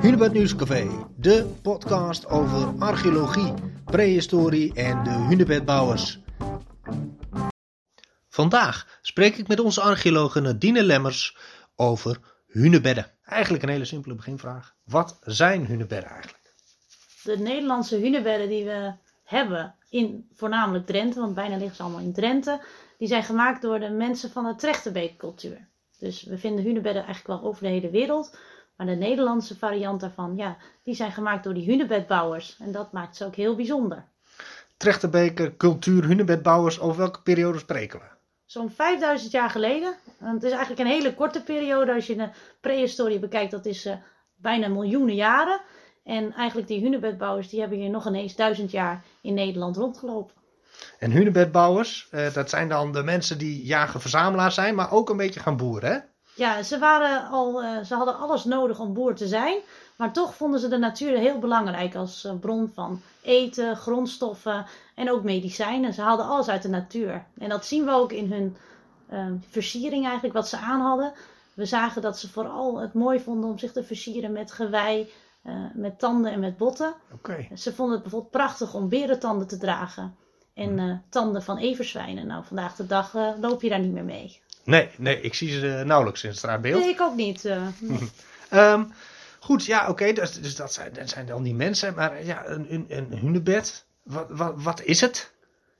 Hunebed Nieuwscafé, de podcast over archeologie, prehistorie en de hunebedbouwers. Vandaag spreek ik met onze archeologe Nadine Lemmers over hunebedden. Eigenlijk een hele simpele beginvraag. Wat zijn hunebedden eigenlijk? De Nederlandse hunebedden die we hebben in voornamelijk Drenthe, want bijna liggen ze allemaal in Drenthe, die zijn gemaakt door de mensen van de Trechterbeekcultuur. Dus we vinden hunebedden eigenlijk wel over de hele wereld. Maar de Nederlandse variant daarvan, ja, die zijn gemaakt door die hunebedbouwers. En dat maakt ze ook heel bijzonder. Trechterbeker, cultuur, hunebedbouwers, over welke periode spreken we? Zo'n 5000 jaar geleden. Het is eigenlijk een hele korte periode. Als je de prehistorie bekijkt, dat is uh, bijna miljoenen jaren. En eigenlijk die hunebedbouwers, die hebben hier nog ineens duizend jaar in Nederland rondgelopen. En hunebedbouwers, uh, dat zijn dan de mensen die jager-verzamelaars zijn, maar ook een beetje gaan boeren, hè? Ja, ze, waren al, uh, ze hadden alles nodig om boer te zijn. Maar toch vonden ze de natuur heel belangrijk als uh, bron van eten, grondstoffen en ook medicijnen. Ze haalden alles uit de natuur. En dat zien we ook in hun uh, versiering eigenlijk, wat ze aan hadden. We zagen dat ze vooral het mooi vonden om zich te versieren met gewei, uh, met tanden en met botten. Okay. Ze vonden het bijvoorbeeld prachtig om berentanden te dragen. En uh, tanden van everzwijnen. Nou, vandaag de dag loop je daar niet meer mee. Nee, nee, ik zie ze nauwelijks in het straatbeeld. Nee, ik ook niet. Nee. um, goed, ja, oké, okay, dus, dus, dat, zijn, dat zijn dan die mensen. Maar ja, een, een, een hunebed, wat, wat, wat is het?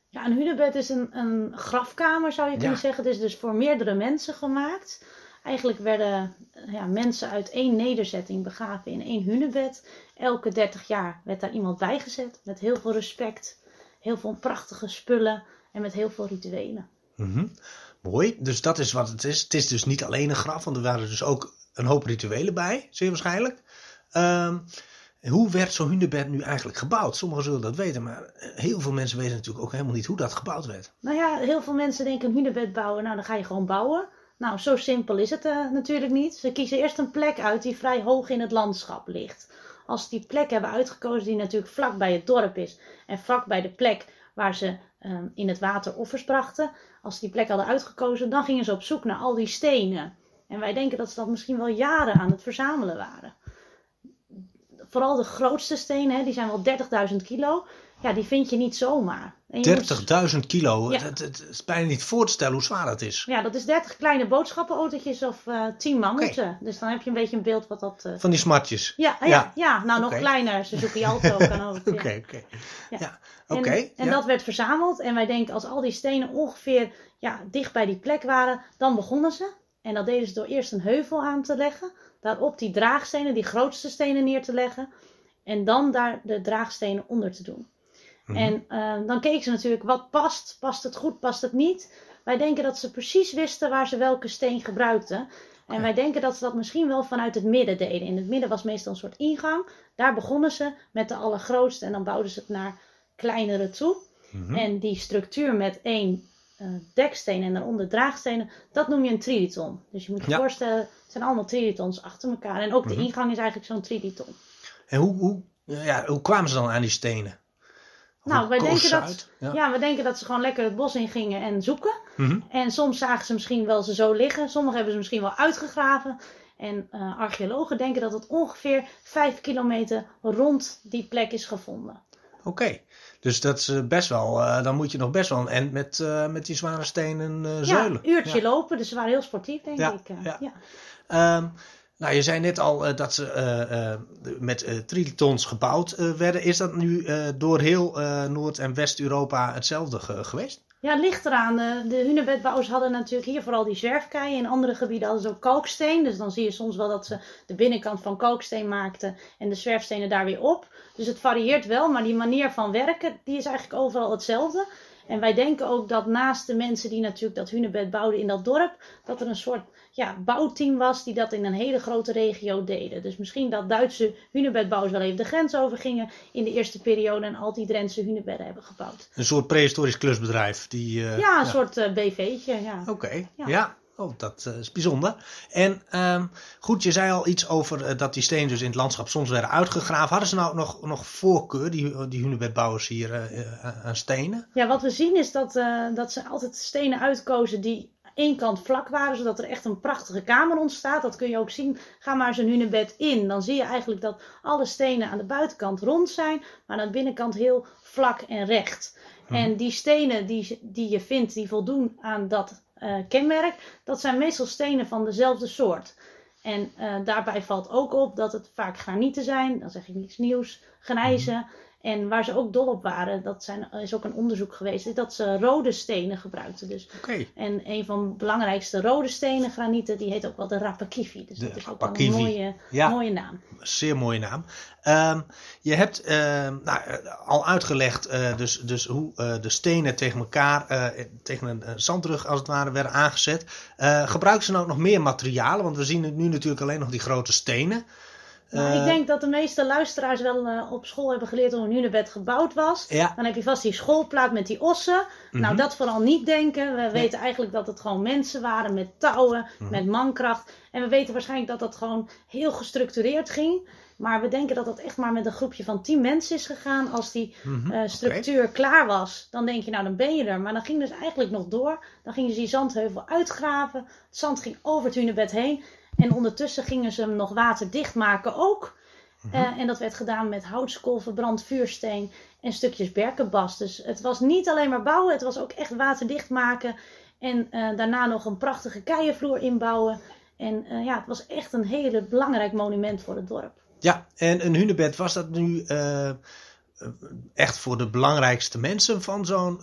Ja, een hunebed is een, een grafkamer, zou je kunnen zeggen. Het is dus voor meerdere mensen gemaakt. Eigenlijk werden ja, mensen uit één nederzetting begraven in één hunebed. Elke 30 jaar werd daar iemand bijgezet met heel veel respect heel veel prachtige spullen en met heel veel rituelen. Mm -hmm. Dus dat is wat het is. Het is dus niet alleen een graf, want er waren dus ook een hoop rituelen bij, zeer waarschijnlijk. Um, hoe werd zo'n hunebed nu eigenlijk gebouwd? Sommigen zullen dat weten, maar heel veel mensen weten natuurlijk ook helemaal niet hoe dat gebouwd werd. Nou ja, heel veel mensen denken een hunebed bouwen, nou dan ga je gewoon bouwen. Nou, zo simpel is het uh, natuurlijk niet. Ze kiezen eerst een plek uit die vrij hoog in het landschap ligt als ze die plek hebben uitgekozen die natuurlijk vlak bij het dorp is en vlak bij de plek waar ze um, in het water offers brachten, als ze die plek hadden uitgekozen, dan gingen ze op zoek naar al die stenen. En wij denken dat ze dat misschien wel jaren aan het verzamelen waren. Vooral de grootste stenen, hè, die zijn wel 30.000 kilo. Ja, die vind je niet zomaar. 30.000 kilo? Ja. Het, het, is bijna niet voor te stellen hoe zwaar dat is. Ja, dat is 30 kleine boodschappenautootjes of uh, 10 mammoeten. Okay. Dus dan heb je een beetje een beeld wat dat... Uh... Van die smartjes? Ja, ja, ja. ja nou nog kleiner. Suzuki Alto kan ook. Oké, oké. Ja. En, en dat werd verzameld. En wij denken als al die stenen ongeveer ja, dicht bij die plek waren, dan begonnen ze. En dat deden ze door eerst een heuvel aan te leggen. Daarop die draagstenen, die grootste stenen neer te leggen. En dan daar de draagstenen onder te doen. Mm -hmm. En uh, dan keken ze natuurlijk wat past. Past het goed, past het niet? Wij denken dat ze precies wisten waar ze welke steen gebruikten. En wij denken dat ze dat misschien wel vanuit het midden deden. In het midden was meestal een soort ingang. Daar begonnen ze met de allergrootste en dan bouwden ze het naar kleinere toe. Mhm. Mm -hmm. En die structuur met één uh, deksteen en daaronder draagstenen, dat noem je een triliton. Dus je moet je Ja. voorstellen, het zijn allemaal trilitons achter elkaar. En ook de Mhm. ingang is eigenlijk zo'n triliton. En hoe, hoe, ja, hoe kwamen ze dan aan die stenen? Nou, wij denken dat, ja. Ja. we denken dat ze gewoon lekker het bos in gingen en zoeken. Mhm. En soms zagen ze misschien wel ze zo liggen. Sommigen hebben ze misschien wel uitgegraven. En eh, archeologen denken dat het ongeveer 5 kilometer rond die plek is gevonden. Oké, dus dat is eh, best wel, eh, dan moet je nog best wel een end met, met die zware stenen eh, Ja, zeulen. een uurtje Ja. lopen, dus ze waren heel sportief, denk ik. ja. ja. Nou, je zei net al eh, dat ze eh, eh, met trilitons gebouwd werden. Is dat nu door heel Noord- en West-Europa hetzelfde ge- geweest? Ja, ligt eraan. De, de hunebedbouwers hadden natuurlijk hier vooral die zwerfkeien. In andere gebieden hadden ze ook kalksteen. Dus dan zie je soms wel dat ze de binnenkant van kalksteen maakten en de zwerfstenen daar weer op. Dus het varieert wel, maar die manier van werken, die is eigenlijk overal hetzelfde. En wij denken ook dat naast de mensen die natuurlijk dat hunebed bouwden in dat dorp, dat er een soort ja, bouwteam was die dat in een hele grote regio deden. Dus misschien dat Duitse hunebedbouwers wel even de grens overgingen in de eerste periode en al die Drentse hunebedden hebben gebouwd. Een soort prehistorisch klusbedrijf. Die, eh, Ja, een soort eh, BV'tje, ja. Oké, ja. Ja. Oh, dat eh, is bijzonder. En ehm, goed, je zei al iets over eh, dat die stenen dus in het landschap soms werden uitgegraven. Hadden ze nou nog, nog voorkeur, die, die hunebedbouwers hier, eh, aan stenen? Ja, wat we zien is dat, dat ze altijd stenen uitkozen die één kant vlak waren, zodat er echt een prachtige kamer ontstaat. Dat kun je ook zien. Ga maar zo'n hunebed in. Dan zie je eigenlijk dat alle stenen aan de buitenkant rond zijn, maar aan de binnenkant heel vlak en recht. Mhm. En die stenen die, die je vindt, die voldoen aan dat uh, kenmerk, dat zijn meestal stenen van dezelfde soort. En uh, daarbij valt ook op dat het vaak granieten zijn, dan zeg ik niets nieuws, grijzen. En waar ze ook dol op waren, dat zijn, is ook een onderzoek geweest, dat ze rode stenen gebruikten. Dus. Okay. En een van de belangrijkste rode stenen, granieten, die heet ook wel de Rapakivi. Dus de dat is ook een mooie, mooie naam. Zeer mooie naam. Um, je hebt uh, nou, al uitgelegd uh, dus, dus hoe uh, de stenen tegen elkaar, tegen een zandrug als het ware, werden aangezet. gebruiken ze nou nog meer materialen? Want we zien nu natuurlijk alleen nog die grote stenen. Ik eh, denk dat de meeste luisteraars wel uh, op school hebben geleerd hoe een hunebed gebouwd was. Ja. Dan heb je vast die schoolplaat met die ossen. Nou, mhm. dat vooral niet denken. We weten eigenlijk dat het gewoon mensen waren met touwen, mhm. met mankracht. En we weten waarschijnlijk dat dat gewoon heel gestructureerd ging. Maar we denken dat dat echt maar met een groepje van tien mensen is gegaan. Als die mm structuur klaar was, dan denk je, nou dan ben je er. Maar dan ging dus eigenlijk nog door. Dan gingen ze die zandheuvel uitgraven. Het zand ging over het hunebed heen. En ondertussen gingen ze hem nog waterdicht maken ook. Mhm. Eh, en dat werd gedaan met houtskool, verbrand vuursteen en stukjes berkenbast. Dus het was niet alleen maar bouwen, het was ook echt waterdicht maken. En uh, daarna nog een prachtige keienvloer inbouwen. En uh, ja, het was echt een hele belangrijk monument voor het dorp. Ja, en een hunebed, was dat nu echt voor de belangrijkste mensen van zo'n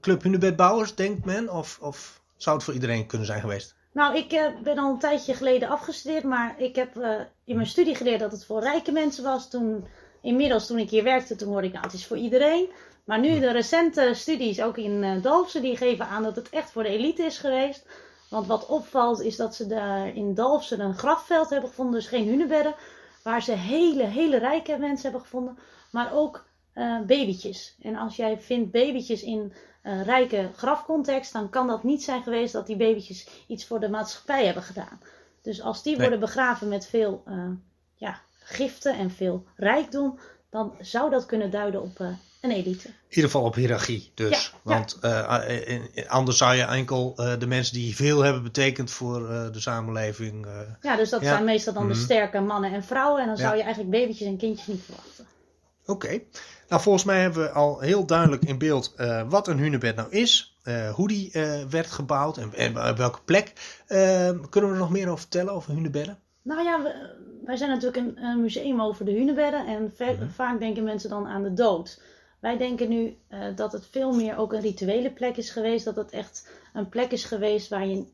club hunebedbouwers, denkt men? Of, of zou het voor iedereen kunnen zijn geweest? Nou, ik uh, ben al een tijdje geleden afgestudeerd, maar ik heb uh, in mijn studie geleerd dat het voor rijke mensen was. Toen, inmiddels, toen ik hier werkte, toen hoorde ik, nou, het is voor iedereen. Maar nu de recente studies, ook in uh, Dalfsen, die geven aan dat het echt voor de elite is geweest. Want wat opvalt is dat ze daar in Dalfsen een grafveld hebben gevonden, dus geen hunebedden. Waar ze hele, hele rijke mensen hebben gevonden, maar ook babytjes. En als jij vindt babytjes in uh, rijke grafcontext, dan kan dat niet zijn geweest dat die babytjes iets voor de maatschappij hebben gedaan. Dus als die worden begraven met veel uh, ja, giften en veel rijkdom, dan zou dat kunnen duiden op een elite. In ieder geval op hiërarchie dus. Want anders zou je enkel de mensen die veel hebben betekend voor de samenleving. ja, dus dat zijn meestal dan de mhm. sterke mannen en vrouwen. En dan zou je eigenlijk babytjes en kindjes niet verwachten. Oké. Nou, volgens mij hebben we al heel duidelijk in beeld uh, wat een hunebed nou is. Uh, hoe die uh, werd gebouwd en, en op welke plek. kunnen we er nog meer over vertellen, over hunebedden? Nou ja, we, wij zijn natuurlijk een, een, museum over de hunebedden. En mhm. vaak denken mensen dan aan de dood. Wij denken nu dat het veel meer ook een rituele plek is geweest. Dat het echt een plek is geweest waar je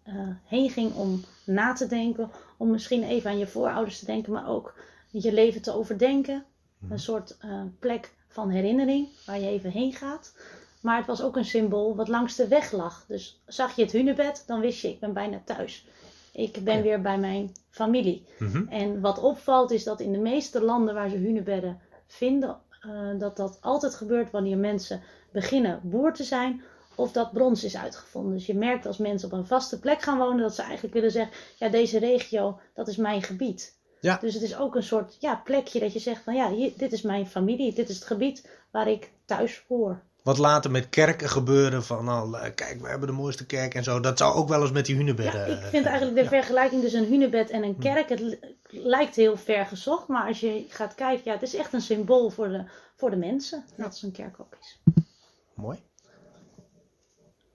heen ging om na te denken. Om misschien even aan je voorouders te denken, maar ook je leven te overdenken. Mhm. Een soort plek van herinnering, waar je even heen gaat. Maar het was ook een symbool wat langs de weg lag. Dus zag je het hunebed, dan wist je, ik ben bijna thuis. Ik ben weer bij mijn familie. Mhm. En wat opvalt is dat in de meeste landen waar ze hunebedden vinden, uh, dat dat altijd gebeurt wanneer mensen beginnen boer te zijn of dat brons is uitgevonden. Dus je merkt als mensen op een vaste plek gaan wonen, dat ze eigenlijk willen zeggen, ja deze regio, dat is mijn gebied. Ja. Dus het is ook een soort ja, plekje dat je zegt van ja, hier, dit is mijn familie, dit is het gebied waar ik thuis hoor. Wat later met kerken gebeuren van nou, eh, kijk, we hebben de mooiste kerk en zo. Dat zou ook wel eens met die hunebedden. Ja, ik vind eigenlijk de vergelijking tussen een hunebed en een hm. kerk, het lijkt heel ver gezocht. Maar als je gaat kijken, ja, het is echt een symbool voor de, voor de mensen. Net als een kerk ook is. Mooi.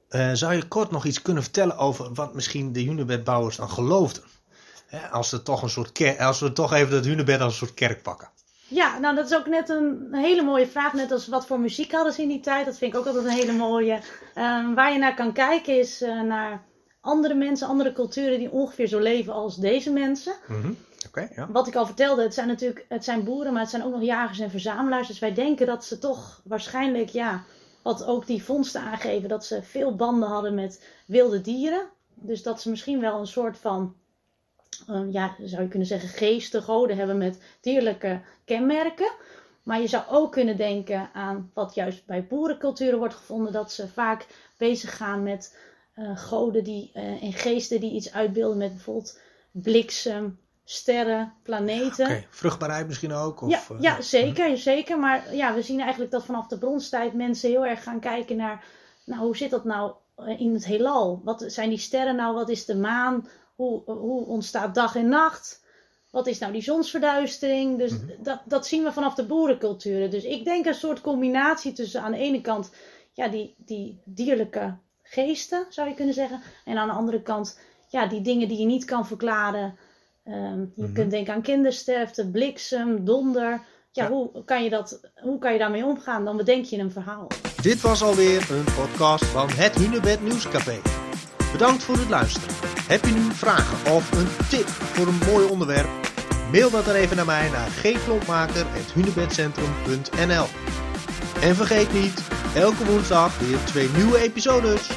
Uh, zou je kort nog iets kunnen vertellen over wat misschien de hunebedbouwers dan geloofden? Als, we toch een soort kerk, als we toch even het hunebed als een soort kerk pakken. Ja, nou dat is ook net een hele mooie vraag. Net als wat voor muziek hadden ze in die tijd. Dat vind ik ook altijd een hele mooie. Um, waar je naar kan kijken is uh, naar andere mensen, andere culturen die ongeveer zo leven als deze mensen. Mm ja. Wat ik al vertelde, het zijn natuurlijk het zijn boeren, maar het zijn ook nog jagers en verzamelaars. Dus wij denken dat ze toch waarschijnlijk, ja, wat ook die vondsten aangeven, dat ze veel banden hadden met wilde dieren. Dus dat ze misschien wel een soort van uh, ja, zou je kunnen zeggen, geesten, goden hebben met dierlijke kenmerken. Maar je zou ook kunnen denken aan wat juist bij boerenculturen wordt gevonden, dat ze vaak bezig gaan met uh, goden die, uh, en geesten die iets uitbeelden met bijvoorbeeld bliksem, sterren, planeten. Okay. Vruchtbaarheid misschien ook? Of, ja, ja, zeker, zeker. Maar ja, we zien eigenlijk dat vanaf de bronstijd mensen heel erg gaan kijken naar, nou, hoe zit dat nou in het heelal. Wat zijn die sterren nou? Wat is de maan? Hoe, hoe ontstaat dag en nacht? Wat is nou die zonsverduistering? Dus mhm. dat, dat zien we vanaf de boerenculturen. Dus ik denk een soort combinatie tussen aan de ene kant ja, die, die dierlijke geesten, zou je kunnen zeggen. En aan de andere kant ja, die dingen die je niet kan verklaren. Ehm, je mhm. kunt denken aan kindersterfte, bliksem, donder. Ja, Hoe, kan je dat, hoe kan je daarmee omgaan? Dan bedenk je een verhaal. Dit was alweer een podcast van het Hunebed Nieuwscafé. Bedankt voor het luisteren. Heb je nu vragen of een tip voor een mooi onderwerp? Mail dat dan even naar mij naar gklompmaker.hunebedcentrum.nl En vergeet niet, elke woensdag weer twee nieuwe episodes.